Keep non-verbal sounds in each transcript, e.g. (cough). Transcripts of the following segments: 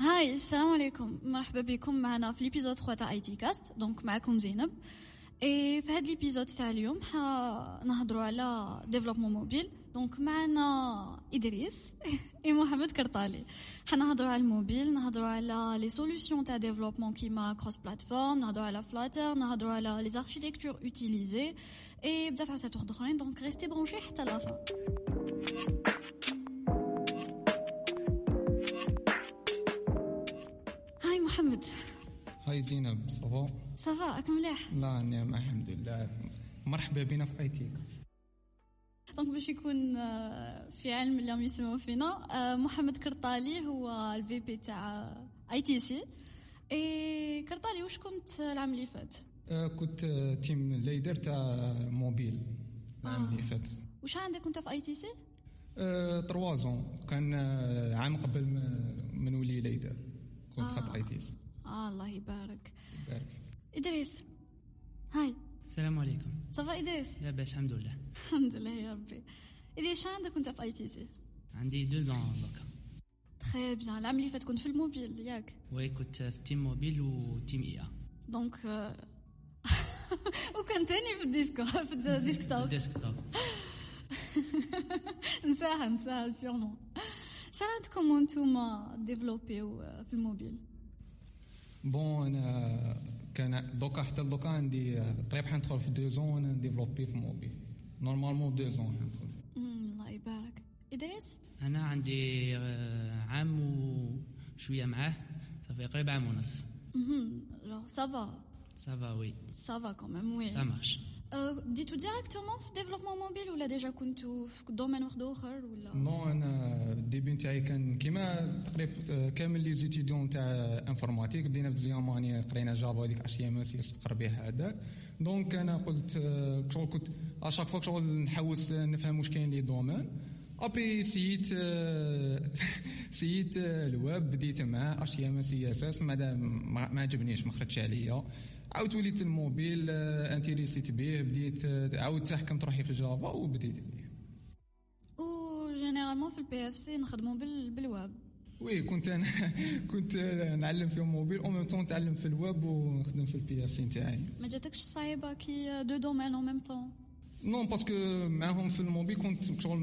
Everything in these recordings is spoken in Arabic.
hi السلام عليكم مرحبا بكم معنا في ليبيزود 3 تاع اي تي كاست دونك معكم زينب et في هاد l'épisode تاع اليوم نهضروا على développement mobile donc معنا ادريس اي محمد كرطالي حنهضروا على الموبيل نهضروا على les solutions تاع développement كيما cross platform نهضروا على Flutter نهضروا على les architectures utilisées et بزاف حاجات اخرين donc restez branchés حتى la hi زينب ça va راك مليح. لا نعم الحمد لله. مرحبا بنا في IT. donc باش يكون آه، في علم اللي راهم يسمعوا فينا آه، محمد كرطالي هو ال VP تاع ITC et كرطالي واش كنت العام اللي فات؟ آه، كنت team leader تاع موبيل العام اللي فات. واش عندك كنت في ITC trois ans كان عام قبل من ولي leader كنت خط ITC آه الله يبارك. يبارك. إدريس hi. السلام عليكم. ça va إدريس؟ لاباس الحمد لله. الحمد لله يا ربي. إدريس شحال عندك كنت في ITC؟ عندي deux ans دوكا très bien العام اللي فات كنت في الموبيل ياك. oui كنت في team mobile و team ا donc آه، وكان تاني في الديسكو (laughs) في ال desktop. desktop (laughs) نساها نساها سيغمون شحال عندكم وانتوما ديفلوبيو في الموبيل؟ بون كان دوكا حتى دوكا عندي قريب حندخل في دو زون نديفلوبي في موبيل نورمالمون دو زون حندخل الله يبارك ادريس أنا عندي آه، عام وشويه معاه صافي قريب عام ونص. سافا سافا وي ça va quand même oui ça marche بديتو directement في développement mobile ولا déjà كنتو في domaine واحد اخر ولا non أنا ال début نتاعي كان كيما تقريبا كامل les étudiants تاع informatique بدينا ب deuxième année قرينا Java هذيك اتش تي ام اس يستقر بها هذاك donc أنا قلت شغل كنت à chaque fois شغل نحوس نفهم واش كاين les domaines après c'était آه، (laughs) c'était آه، الويب بديت مع اتش تي ام سي اس اس ما ما عجبنيش ما خرجش عليا. عاودت وليت الموبيل انتيريسيت به بديت عاودت تحكمت روحي في Java وبديت به و généralement في ال PFC نخدموا بال بالويب oui كنت أنا (laughs) كنت نعلم في ال mobile au même temps نتعلم في الويب ونخدم في ال PFC نتاعي. ما جاتكش صعيبة كي deux domaines au même temps؟ non parce que معاهم في الموبيل كنت شغل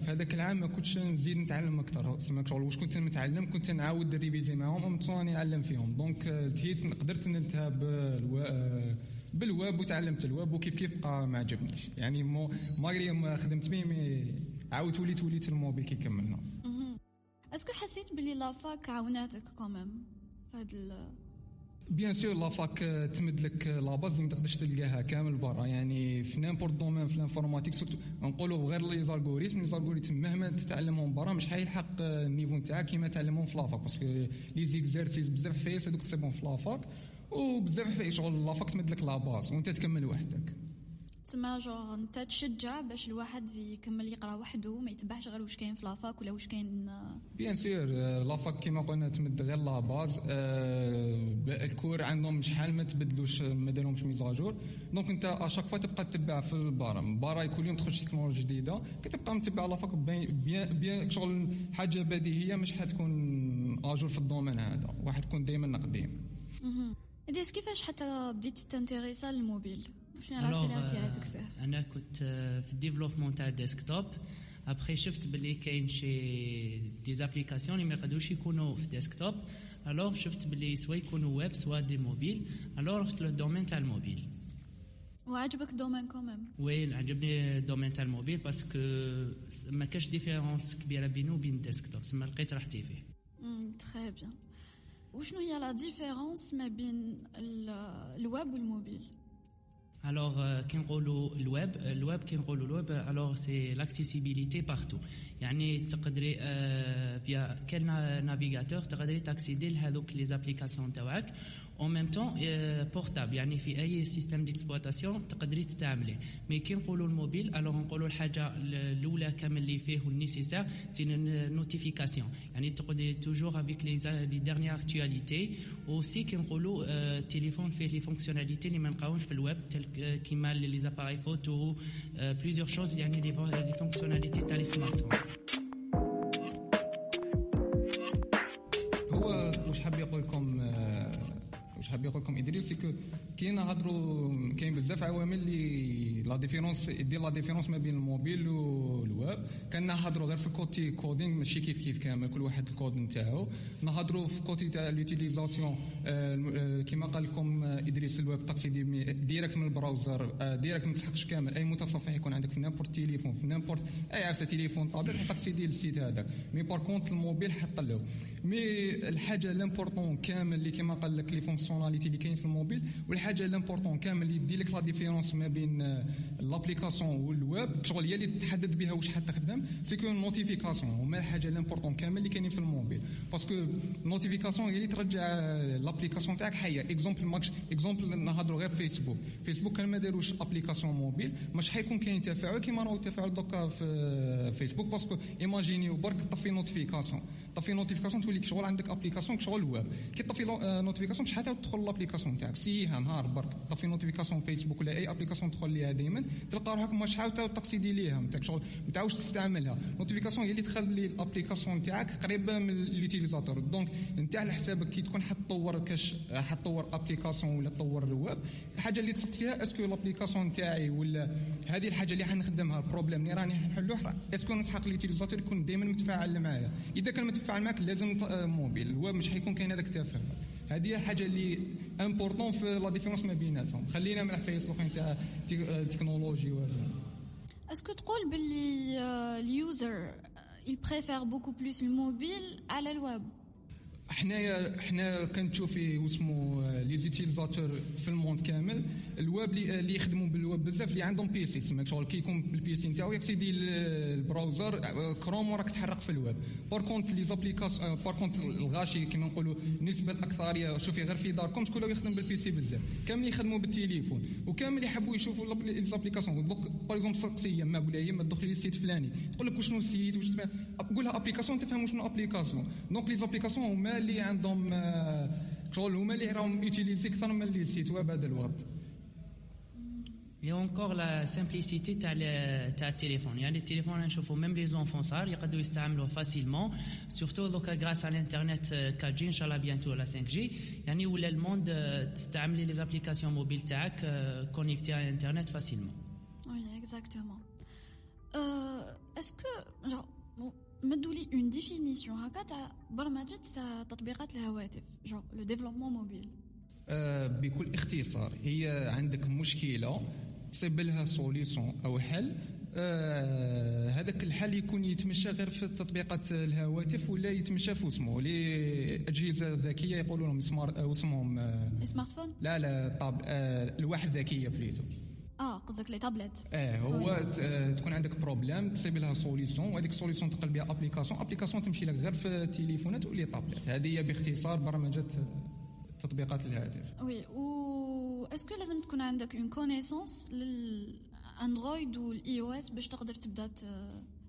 في هذاك العام ما كنتش نزيد نتعلم أكثر تسمى شغل واش كنت متعلم كنت نعاود réviser معاهم ومن راني نعلم فيهم. donc تهيت قدرت نلتهى بالوا- بالويب وتعلمت الويب وكيف كيف بقى ما عجبنيش. يعني mais ما خدمت به mais عاودت وليت وليت الموبيل كي كملنا. est-ce que حسيت بلي la fac عاوناتك quand même في ال- bien sûr la fac تمد لك la base ما تقدرش تلقاها كامل برا يعني في n'importe domaine في ال informatique surtout نقولوا غير les algorithmes les algorithmes مهما تتعلمهم برا مش حيلحق ال niveau نتاعك كيما تعلمهم في la fac parce que les exercices بزاف حوايج هذوك تسيبهم في la fac وبزاف حوايج شغل la fac تمد لك la base وانت تكمل وحدك تسمى جوغ انت تشجع باش الواحد يكمل يقرا وحده ما يتبعش غير واش كاين في la fac ولا واش كاين آه، bien sûr la fac كيما قلنا تمد غير la base آه، ال cours عندهم شحال ما تبدلوش ما دارهمش mise à jour. donc انت à chaque fois تبقى تتبع في البارا برا كل يوم تخرج تكنولوجيا جديدة. كتبقى متبع la fac bien bien, شغل حاجة بديهية مش حتكون à jour في ال domaine هذا. واحد تكون دائما قديم ادريس كيفاش حتى بديتي تنتيريسا للموبيل شنو العرس اللي Alors, أتيراتك euh, فيه أنا كنت آه، في ال développement تاع ال desktop après شفت باللي كاين شي des applications اللي ما يقدروش يكونوا في desktop alors شفت باللي soit يكونوا web soit des mobiles alors رحت لل domaine تاع الموبيل وعجبك الدومين كوميم وي عجبني ال domaine تاع ال mobile parce que ما كاش différence كبيره بينه وبين ال desktop سما لقيت راحتي فيه très bien وشنو هي la différence ما بين ال- ال web وال mobile Alors, euh, كي نقولوا ال web ال web كي نقولوا ال web alors c'est l'accessibilité partout. يعني تقدري فيا quel navigateur تقدري تاكسيدي لهذوك les applications تاعك au même temps portable يعني في أي système d'exploitation تقدري تستعمليه mais كي نقولوا ال mobile alors نقولوا الحاجة الاولى كامل اللي فيه وال nécessaire c'est notifications يعني تقدري toujours avec les les dernières actualités aussi كي نقولوا آه، التليفون فيه les fonctionnalités اللي ما نلقاوش في ال web telles كيما les appareils photo plusieurs choses يعني لي لي فونكسيوناليتي تاع لي سمارت فون هو واش حاب يقول لكم واش حاب يقول لكم إدريس c'est que كي نهضروا كاين بزاف عوامل اللي la différence يدير la différence ما بين ال mobile وال web. كنهضروا غير في côté coding ماشي كيف كيف كامل كل واحد الكود نتاعو. نهضروا في côté تاع l'utilisation كيما قال لكم إدريس ال web تاكسيدي direct من ال browser direct ما تسحقش كامل. أي متصفح يكون عندك في n'importe تليفون في n'importe أي عرسه تليفون tablette تاكسيدي لل site هذاك. mais par contre ال mobile حط له mais الحاجة l'important كامل اللي كيما قال لك les fonctionnalités اللي كاين في الموبيل والحاجة l'important كامل اللي يدي لك la différence ما بين l'application وال web شغل هي اللي تحدد بها واش حتخدم c'est que notifications هما الحاجة l'important كامل اللي كاينين في ال mobile. parce que notifications هي اللي ترجع l'application تاعك حية. exemple ماكش exemple نهضروا غير فيسبوك فيسبوك كان ما داروش application mobile مش حيكون كاين تفاعل كيما راهو التفاعل دوكا في فيسبوك parce que imaginez برك طفي notifications طفي notifications تولي شغل عندك application شغل ويب كي طفي notifications مش حتى تدخل l'application تاعك. أسيها نهار برك. طفي notifications فيسبوك ولا أي application تدخل ليها دائما تلقى روحك مش حاول تاكسيدي ليها. نتاعك شغل ما تعاودش تستعملها. notifications هي اللي تخلي ال application تاعك قريبة من ال utilisateur donc على حسابك كي تكون حتطور كاش حتطور application ولا تطور الويب الحاجة اللي تسقسيها est-ce que ال application تاعي ولا هذه الحاجة اللي حنخدمها ال problème اللي راني نحلوه est-ce que نسحق ال utilisateur يكون دائما متفاعل معايا؟ إذا كان متفاعل معك لازم mobile ال web مش حيكون كاين هذاك التفاعل هذه حاجة اللي important في la différence ما بيناتهم. خلينا من الحوايج الاخرين تاع تكنولوجي وهذا. est-ce que تقول باللي ال user يبريفير beaucoup plus ال mobile على الويب حنايا حنا كنشوفي واسمو les utilisateurs في ال monde كامل. الويب اللي يخدموا بالويب بزاف اللي عندهم PC تسمى شغل كي يكون بال PC نتاعو يكسيدي ال browser كروم وراك تحرق في ال web. par contre les applications par contre الغاشي كيما نقولوا النسبة الاكثريه شوفي غير في داركم شكون يخدم بال PC بزاف. كامل يخدموا بالتليفون وكامل يحبوا يشوفوا les applications donc par exemple سقسي يما قول لها ما تدخلي ال site فلاني. تقول لك وشنو ال site واش تفهم؟ قول لها application تفهم شنو application donc les applications هما اللي عندهم شغل هما اللي راهم يوتيليزي أكثر من les sites web هذا الوقت. Il y a encore la simplicité تاع تاع التليفون يعني التليفون نشوفوا même les enfants صار يقدروا يستعملوه facilement surtout دوكا grâce à l'internet 4 جي ان شاء الله bientôt ولا 5 جي يعني ولا ال monde تستعملي les applications mobiles تاعك كونيكتي على الانترنت فاسيلمون وي اكزاكتومون اسكو جون مدوا لي une définition هكا تاع برمجة تاع تطبيقات الهواتف جو le développement mobile بكل اختصار هي عندك مشكلة تصيب لها solution أو حل. آه هذاك الحل يكون يتمشى غير في تطبيقات الهواتف ولا يتمشى في اسمه. les أجهزة ذكية يقولوا لهم smart أو اسمهم آه smartphones la la tab آه الواح ذكية plutôt. آه قصدك les tablettes آه هو آه تكون عندك problème تصيب لها سوليسيون وهذيك السوليسيون تقلب بها application application تمشي لك غير في التليفونات و les tablettes هذه هي باختصار برمجة تطبيقات الهاتف. oui و est-ce que لازم تكون عندك une connaissance للاندرويد وال iOS باش تقدر تبدا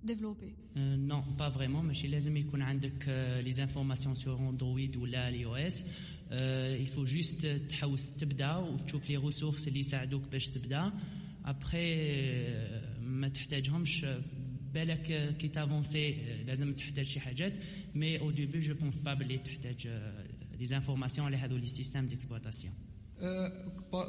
ديفلوبي non pas vraiment ماشي لازم يكون عندك les informations sur اندرويد ولا ال iOS il faut juste تحوس تبدا وتشوف les ressources اللي يساعدوك باش تبدا ابخي ما تحتاجهمش بالك كي تافونسي لازم تحتاج شي حاجات mais au début je pense pas بلي تحتاج les informations على هذو les systèmes d'exploitation أه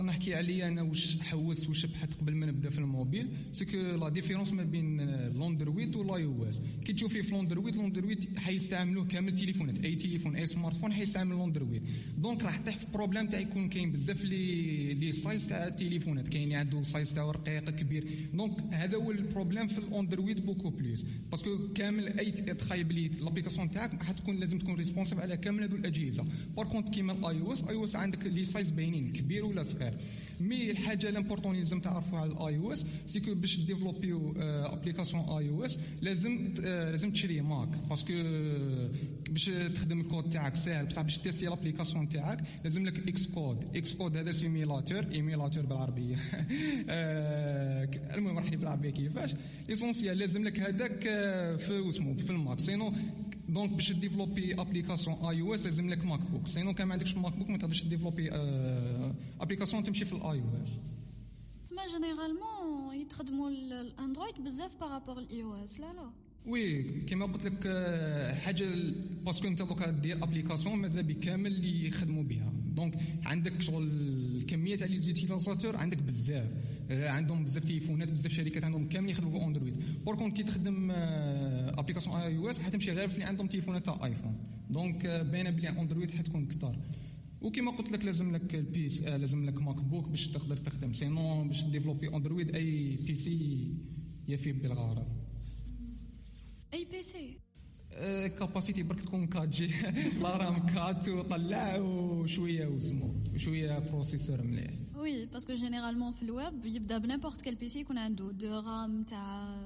نحكي عليا أنا واش حوست واش بحثت قبل ما نبدأ في ال mobile. c'est que la différence ما بين الاندرويد وال iOS كي تشوفي في الاندرويد الاندرويد حيستعملوه كامل التليفونات اي تليفون اي smartphone حيستعمل الاندرويد donc راح تطيح في problème تاع يكون كاين بزاف les les size تاع التليفونات كاين اللي عنده size تاعو رقيق كبير. donc هذا هو ال problème في الاندرويد beaucoup plus parce que كامل أي تخيل بلي l'application تاعك حتكون لازم تكون responsive على كامل هذو الأجهزة. par contre كيما ال iOS iOS عندك les sizes باينين. كبير ولا صغير mais الحاجة l'important لازم تعرفوها على ال iOS c'est que باش développe يو application iOS لازم لازم تشري Mac parce que باش تخدم الكود تاعك ساهل بصح باش tester l'application تاعك لازم لك Xcode Xcode هذا simulateur émulateur بالعربيه (laughs) المهم راح بالعربية كيفاش؟ l'essentiel لازم لك هذاك في اسمه في ال Mac. sinon donc باش développer application iOS لازم لك MacBook sinon كان ما عندكش MacBook ما تقدرش développer application تمشي في الاي أو اس تسمى جينيرالمون يتخدموا ال Android بزاف par rapport ال iOS لا لا oui كما قلت لك حاجة parce que انت دوكا دير application ماذا بك كامل اللي يخدموا بها donc عندك شغل الكميه تاع les utilisateurs عندك بزاف. آه، عندهم بزاف تليفونات بزاف شركات عندهم كامل يخدموا ب Android. par contre كي تخدم application iOS حتمشي غير في اللي عندهم تليفونات تاع iPhone donc باينة بلي Android حتكون كثر وكما قلت لك لازم لك ال PC آه لازم لك MacBook باش تقدر تخدم. sinon باش développer Android أي PC يفي بالغرض. أي بي سي. كاباسيتي برك تكون 4 giga la RAM 4 وطلع وشويه وسمو وشويه processeur مليح oui parce que généralement في الويب يبدا ب n'importe quel PC يكون عنده دو رام تاع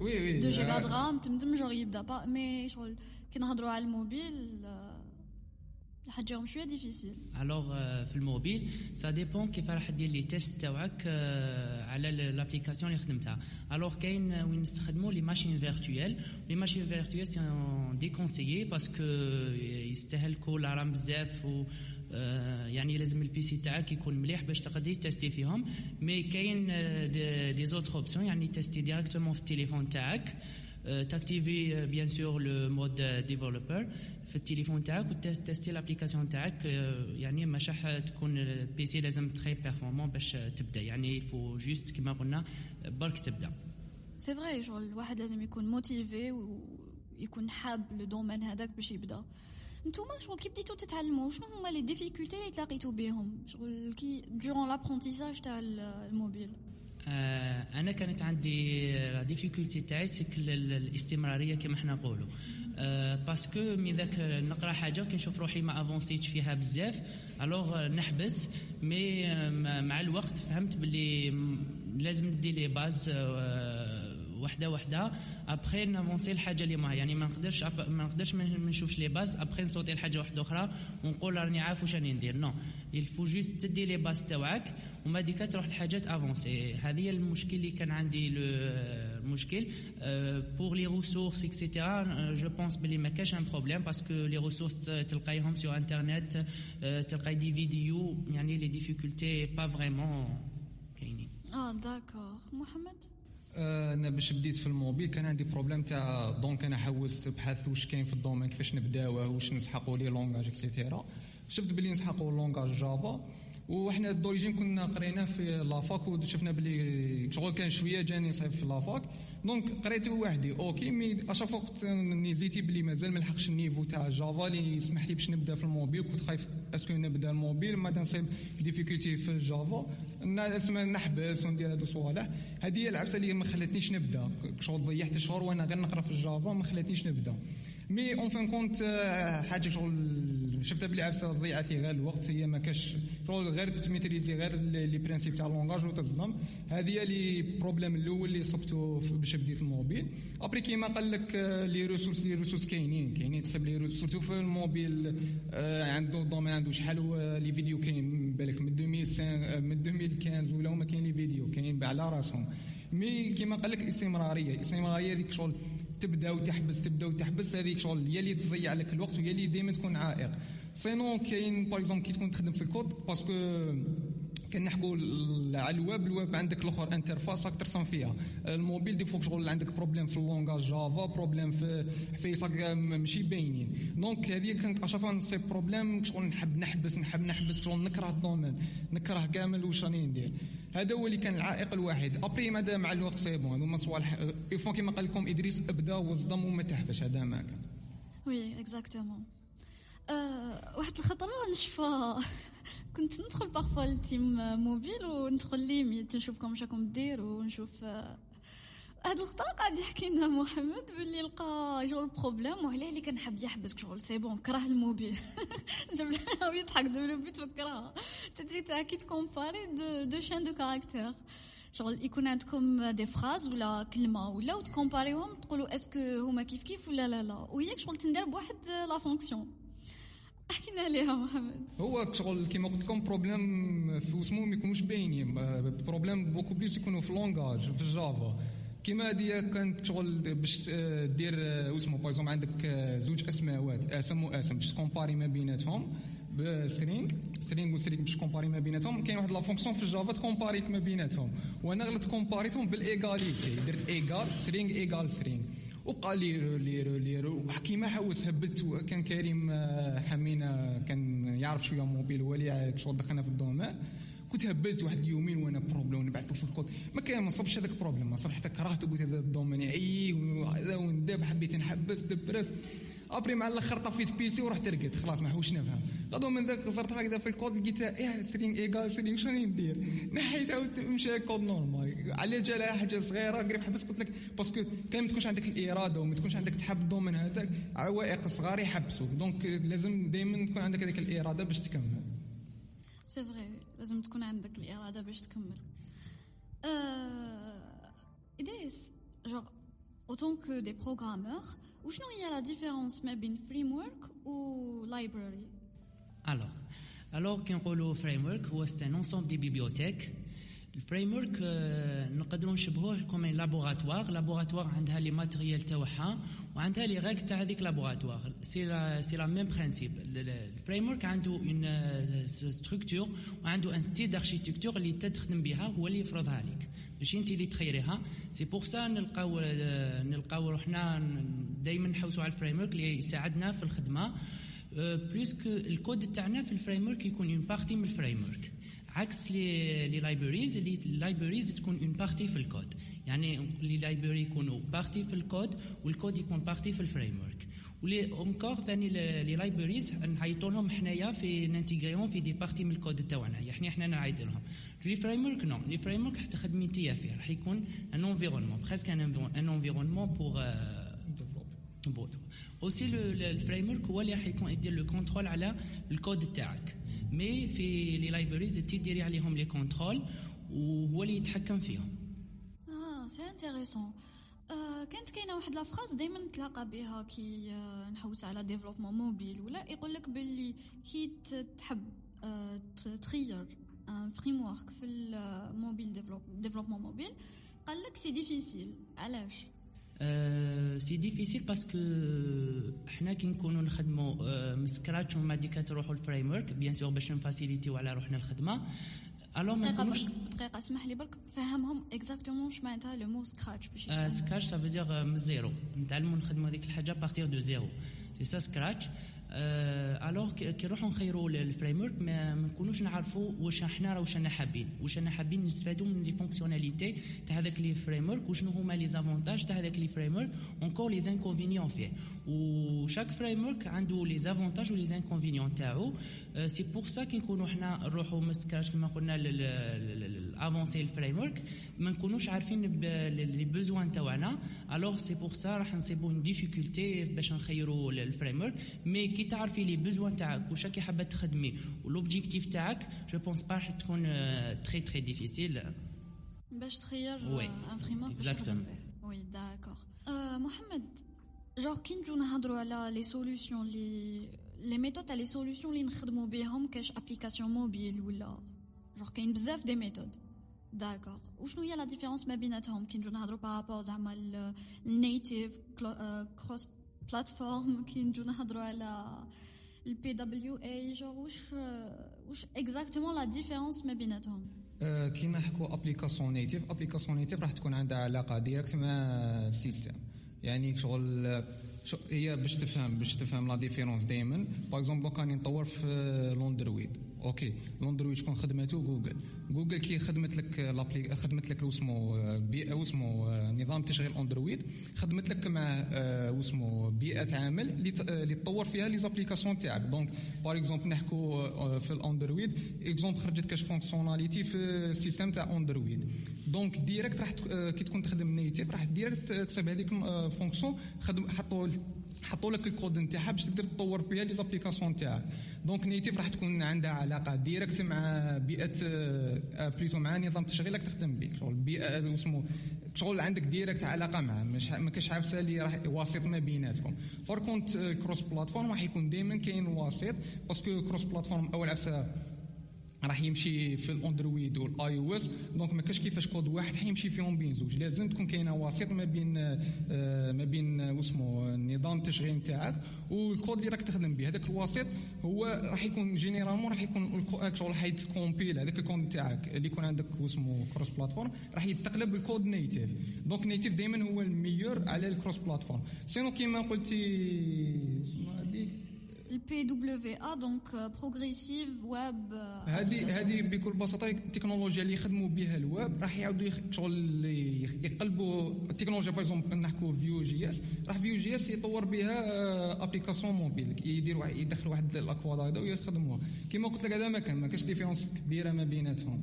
وي وي دو جيجا د رام تمتم جوغ يبدا با mais شغل كي نهضروا على الموبيل حتجيهم شوية difficile. alors في ال mobile ça dépend كيف راح دير les tests تاعك على l'application اللي خدمتها. alors كاين وين نستخدموا les machines virtuelles les machines virtuelles c'est déconseillé parce que يستهلكوا la RAM بزاف و يعني لازم ال PC تاعك يكون مليح باش تقدري tester فيهم. mais كاين des autres options يعني tester directement في التليفون تاعك. t'activer bien sûr le mode développeur في التليفون تاعك و tester l'application تاعك يعني مش راح تكون ال PC لازم très performant باش تبدا يعني faut juste كما قلنا برك تبدا c'est vrai شغل الواحد لازم يكون motivé ويكون حاب le domaine هذاك باش يبدا نتوما شغل كي بديتو تتعلموا شنو هما les difficultés اللي تلاقيتو بهم شغل كي durant l'apprentissage تاع الموبيل أنا كانت عندي la difficulté تاعي c'est que الاستمرارية كما حنا نقولوا. parce que من ذاك نقرأ حاجة وكي نشوف روحي ما avancé يتش فيها بزاف. alors نحبس mais مع الوقت فهمت باللي لازم ندي les bases وحده وحده. après n'avancer الحاجة اللي معايا يعني ما نقدرش ما نقدرش ما نشوفش les bases après n'sauter لحاجه واحدة أخرى. ونقول راني عارف واش راني ندير. non il faut juste تدي les bases تاعك. وما ديكا تروح لحاجات avancées هذه هي المشكل اللي كان عندي المشكل pour les ressources et cetera je pense بلي ما كاش un problème parce que les ressources تلقايهم sur Internet تلقاي des vidéos يعني لي ديفيكولتي با فريمون كاينين آه d'accord محمد أنا باش بديت في الموبيل كان عندي problème تاع donc أنا حوست بحث واش كاين في ال domaine كيفاش نبداوه واش نسحقوا les langages et cetera شفت بلي نسحقوا langage Java وحنا d'origine كنا قرينا في la fac وشفنا بلي شغل كان شوية جاني صعيب في la fac. donc قريته وحدي. OK mais à chaque وقت نيزيتي بلي مازال ما لحقش ال niveau تاع Java اللي يسمح لي باش نبدأ في الموبيل. كنت خايف est-ce que نبدأ الموبيل ما نصيب difficultés في ال Java نحبس وندير هادو صوالح. هذه هي العفسه اللي ما خلاتنيش نبدأ. شغل ضيعت شهور وأنا غير نقرأ في ال Java ما خلاتنيش نبدأ. mais en fin de compte حاجة شغل شفتها بلي عفسه ضيعتي غير الوقت هي ما كاش غير ت maîtriser غير les principes تاع langage وتصدم هذه هي les problèmes الأول اللي صبتو باش بديت ال mobile. après كيما قال لك les ressources les ressources كاينين كاينين. تصيب لي surtout في الموبيل عنده domaine عنده شحال les vidéos كاين بالك من 2005 من 2015 ولا هما كاين les vidéos كاين على راسهم. mais كيما قال لك الاستمراريه الاستمراريه ديك شغل تبدأ وتحبس تبدأ وتحبس هذيك شغل هي اللي تضيع لك الوقت وهي اللي دائما تكون عائق. sinon كاين par exemple كي تكون تخدم في ال code parce que كنحكوا على ال web ال web عندك الأخر interface راك ترسم فيها. ال mobile des fois شغل عندك problème في ال langage Java problème في في ماشي باينين. donc هذه كانت à chaque نصيب problème شغل نحب نحبس نحب نحبس شغل نكره ال domaine. نكره كامل واش راني ندير. هذا هو اللي كان العائق الوحيد après ماذا مع الوقت؟ c'est bon هذوما صوالح يفون كيما قال لكم إدريس أبدا واصدم وما تحبش هذا ما كان. oui exactement واحد الخطرة نشوف (laughs) كنت ندخل parfois ل team mobile وندخل ليميت نشوفكم واش راكم ديروا ونشوف هاد الخطره قاعد يحكي لنا محمد باللي لقى شغل بروبليم وعلاه اللي كان حاب يحبس شغل. سي بون كره الموبيل. (laughs) جاب لها (laughs) ويضحك دو تفكرها سيتي تاع كي تكومباري دو دو شين دو كاركتير. شغل يكون عندكم دي فراز ولا كلمة ولا وتكومباريهم تقولوا اسكو هما كيف كيف ولا لا لا. وهيك شغل تندير بواحد لا فونكسيون. احكينا عليها محمد. هو شغل كيما قلت لكم بروبليم في اسمه ما يكونوش باينين. problème beaucoup plus يكونوا في langage في الجافا كيما هذه كانت شغل باش دير اسمه par عندك زوج اسماوات أسم واسم باش ت comparer ما بيناتهم ب string string و string باش comparer ما بيناتهم. كاين واحد la fonction في الجافا ت comparer ما بيناتهم. وأنا غلطت كومباريتهم بال égalité درت égal string égal string وبقى l'erreur l'erreur l'erreur كيما حوس هبت كان كريم آه، حمينا كان يعرف شوية موبيل هو اللي شغل دخلنا في ال domaine كنت هبلت واحد اليومين وأنا problème ونبعث في الكود ما كان ما صبش هذاك problème. صب حتى كرهت قلت هذا ال domaine اي وهذا وندب حبيت نحبس دبرت. après مع الأخر طفيت PC ورحت رقدت خلاص ما حوش نفهم. غدو من ذاك صرت هكذا في الكود لقيتها إيه string égal string شنو ندير نحيتها ومشى ال code normal على جالها حاجة صغيرة قريب حبس قلت لك parce que كان ما تكونش عندك الإرادة وما تكونش عندك تحب ال domaine هذاك عوائق صغار يحبسوك. donc لازم دائما تكون عندك هذيك الإرادة باش تكمل. c'est vrai لازم تكون عندك الاراده باش تكمل أه... ادريس genre en tant que des programmeurs وشنو هي la différence ما بين framework و library alors alors كي نقولوا framework هو c'est un ensemble des bibliothèques ال framework نقدروا نشبهوه comme un laboratoire laboratoire عندها les matériels تاعها وعندها لي ريغ تاع هذيك laboratoire c'est la c'est la même principe ال framework عنده une structure وعنده un style d'architecture اللي تخدم بها هو اللي يفرضها لك ماشي أنت اللي تخيريها. c'est pour ça نلقاو نلقاو روحنا دائما نحوسوا على ال framework اللي يساعدنا في الخدمة. plus que ال code تاعنا في ال framework يكون une partie من ال framework عكس les les libraries اللي ال libraries تكون une partie في الكود. يعني les library يكونوا partie في ال code وال code يكون partie في ال framework و les encore ثاني les libraries نعيطوا لهم حنايا في نانتيغريهم في des parties من الكود تاعنا يعني حنا نعيط لهم les framework non les framework تخدمي انت فيه راح يكون un environnement presque un environnement pour بوت aussi ال framework هو اللي راح يكون يدير le contrôle على الكود تاعك. mais في les libraries تديري عليهم le contrôle وهو اللي يتحكم فيهم. آه c'est intéressant كانت كاينة واحد la phrase دائما نتلاقى بها كي uh, نحوس على développement mobile ولا يقول لك باللي كي تحب uh, تخير framework في ال mobile développement mobile قال لك c'est difficile علاش؟ c'est difficile parce que حنا كي نكونوا نخدموا من scratch ومن بعد تروحوا ال framework bien sûr باش نفاسيليتيو على روحنا الخدمه alors ما نكونوش دقيقة اسمح لي برك فهمهم exactement واش معناتها le mot scratch باش scratch ça veut dire من zéro نتعلموا نخدموا هذيك الحاجة partir de zéro c'est ça scratch alors كي نروحوا نخيروا ال framework ما نكونوش نعرفوا واش إحنا راه واش أنا حابين. واش أنا حابين نستفادوا من les fonctionnalités تاع هذاك le framework وشنو هما les avantages تاع هذاك le framework encore les inconvénients فيه. و chaque framework عنده les avantages و les inconvénients تاعو. c'est pour ça كي نكونوا حنا نروحوا مسكاج كما قلنا avancé ال framework ما نكونوش عارفين les besoins تاعنا. alors c'est pour ça راح نصيبوا une difficulté باش نخيروا ال framework mais كي تعرفي les besoins تاعك واش راكي حابه تخدمي و l'objectif تاعك je pense pas راح تكون très très difficile باش تخير un framework oui d'accord محمد جور كي نجو نهضروا على les solutions les les méthodes تاع les solutions اللي نخدموا بهم كاش application mobile ولا جور كاين بزاف des méthodes d'accord وشنو هي la différence ما بيناتهم كي نجو نهضروا par rapport زعما ال native cross platform كي نجو نهضروا على البي دبليو اي جور واش واش exactement la différence ما بيناتهم كي نحكوا application native application native راح تكون عندها علاقه direct مع ال système يعني شغل هي باش تفهم باش تفهم la différence دائما par exemple دوكا راني نطور في الاندرويد OK الاندرويد شكون خدمته جوجل جوجل كي خدمت لك l'appli خدمت لك واسمو بيئه واسمو نظام تشغيل اندرويد خدمت لك مع واسمو بيئه عمل اللي تطور فيها les applications تاعك donc par exemple نحكوا في الاندرويد exemple خرجت كاش fonctionnalité في ال système تاع اندرويد donc direct راح كي تكون تخدم native راح direct تصيب هذيك fonction حطوا حطوا لك الكود نتاعها باش تقدر تطور فيها les applications تاعك donc native راح تكون عندها علاقة direct مع بيئة بليزو مع نظام تشغيلك تخدم به شغل بيئة اسمه شغل عندك direct علاقة معاه مش ما كاش عفسه اللي راح واسط ما بيناتكم. par contre cross platform راح يكون دائما كاين واسط parce que cross platform أول عفسه راح يمشي في الأندرويد وال iOS. donc ما كاش كيفاش كود واحد حيمشي فيهم بين زوج لازم تكون كاينة وسيط ما بين آه، ما بين واسمو نظام التشغيل نتاعك والكود اللي راك تخدم به هذاك الوسيط هو راح يكون généralement راح يكون شغل حيتكومبيل هذاك الكود نتاعك اللي يكون عندك واسمو cross platform راح يتقلب ال code native donc native دائما هو ال meilleur على ال cross platform sinon كيما قلتي الـ PWA donc progressive web هذه هذه بكل بساطة التكنولوجيا اللي يخدموا بها الويب. راح يعاودوا شغل يقلبوا التكنولوجيا par exemple نحكوا Vue JS راح Vue JS يطور بها application mobile يدير واحد يدخل واحد الأكواد هذا ويخدموها. كما قلت لك هذا ما كان ما كاش différence كبيرة ما بيناتهم.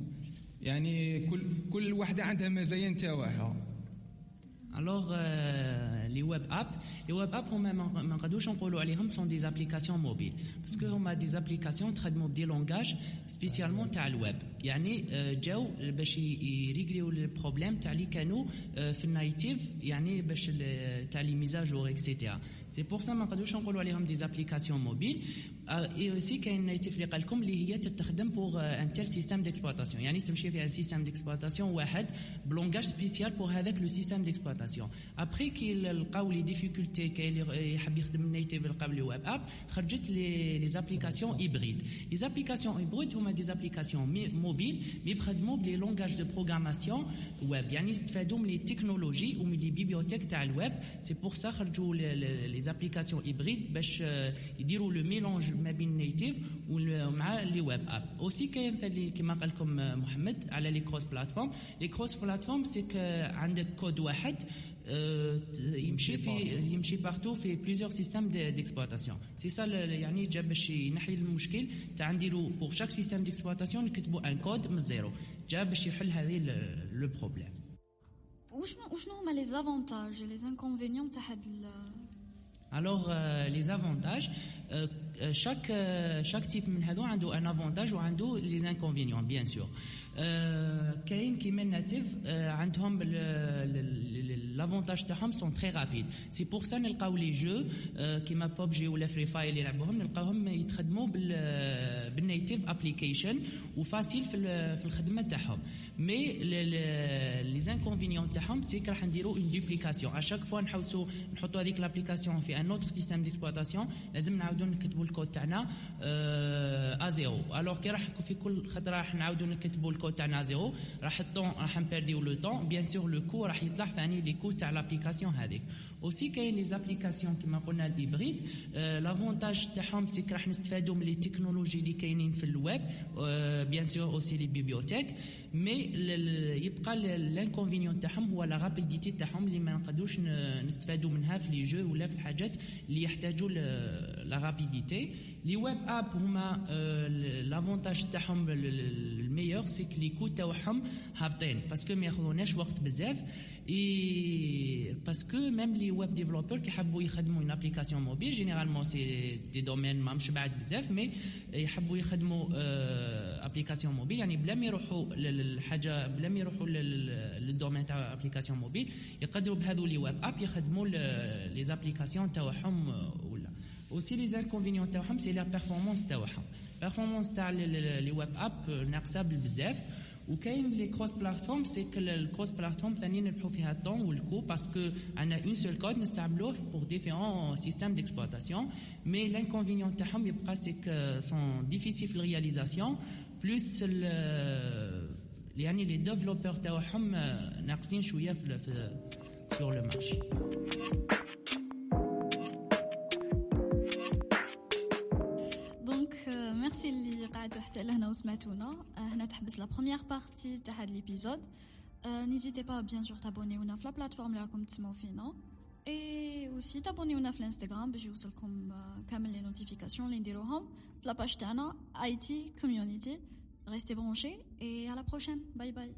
يعني كل كل واحدة عندها مزايا نتاعها Alors, euh, les web apps, les web apps, eux-mêmes sont des applications mobiles. Parce qu'on a des applications traitement des langages spécialement à le web. يعني جاو باش يريغليو ال problème تاع اللي كانوا في ال native يعني باش تاع les mises à jour et cetera c'est pour ça ما نقدروش نقولوا عليهم des applications mobiles et aussi كاين native اللي قال لكم اللي هي تتخدم pour un tel système d'exploitation يعني تمشي فيها système d'exploitation واحد ب langage spécial pour هذاك le système d'exploitation après كي لقاو les difficultés كاين اللي يحب يخدم ال native لقاو les web apps خرجت les les applications hybrides les applications hybrides هما des applications mobiles mais يخدموا ب les langages de programmation web يعني يستفادوا من les technologies ومن les bibliothèques تاع الويب c'est pour ça خرجوا les applications hybrides باش يديروا le mélange ما بين native ومع les web apps aussi كاين كما قال لكم محمد على les cross-platform les cross-platform c'est عندك كود واحد يمشي في يمشي partout في plusieurs systèmes d'exploitation c'est ça يعني جا باش ينحي المشكل تاع نديرو pour chaque système d'exploitation نكتبوا un code من الزيرو جا باش يحل هذه le problème وشنو وشنو هما les avantages les inconvénients تاع هاد Alors, euh, les avantages, euh, chaque, chaque type a un avantage ou les inconvénients, bien sûr. كاين كيما ال native عندهم l'avantage تاعهم sont très rapides c'est pour ça نلقاو les jeux كيما بوبجي ولا فري فاير اللي يلعبوهم نلقاوهم يتخدموا بال native application و facile في في الخدمه تاعهم mais les inconvénients تاعهم c'est راح نديروا une duplication à chaque fois نحوسوا نحطوا هذيك l'application في un autre système d'exploitation لازم نعاودوا نكتبوا الكود تاعنا à zéro alors كي راح في كل خطره راح نعاودوا نكتبوا ال code code تاعنا zéro راح الطون راح نبيرديو le temps bien sûr le coût راح يطلع ثاني les coûts تاع l'application هذيك aussi كاين les applications كيما قلنا ال hybride l'avantage تاعهم c'est راح نستفادوا من les technologies اللي كاينين في الويب bien sûr aussi les bibliothèques mais يبقى l'inconvénient تاعهم هو la rapidité تاعهم اللي ما نقدروش نستفادوا منها في les jeux ولا في الحاجات اللي يحتاجوا la rapidité les web apps هما l'avantage تاعهم le meilleur c'est que les coûts تاعهم هابطين parce que ما ياخذوناش وقت بزاف et parce que même les web developers كي يحبوا يخدموا une application mobile généralement c'est des domaines ما مش بعد بزاف mais يحبوا يخدموا application mobile يعني بلا ما يروحوا للحاجه بلا ما يروحوا لل domaine تاع application mobile يقدروا بهذو les web apps يخدموا les applications تاعهم ولا aussi les inconvénients تاعهم c'est la performance تاعهم performance تاع les web apps ناقصه بزاف وكاين les cross-platform c'est que ال cross-platform ثاني نربحوا فيها ال temps وال coût parce que عندنا un seul code نستعملوه pour différents systèmes d'exploitation mais l'inconvénient تاعهم يبقى c'est que sont difficiles في ال réalisation plus يعني les développeurs تاعهم ناقصين شوية في sur le marché حتى لهنا وسمعتونا هنا تحبس la première partie تاع هاد l'épisode n'hésitez pas bien sûr تابونيونا في la plateforme اللي راكم تسمعوا فينا et aussi تابونيونا في الانستغرام باش يوصلكم كامل les notifications اللي نديروهم في la page تاعنا IT Community restez branchés et à la prochaine bye bye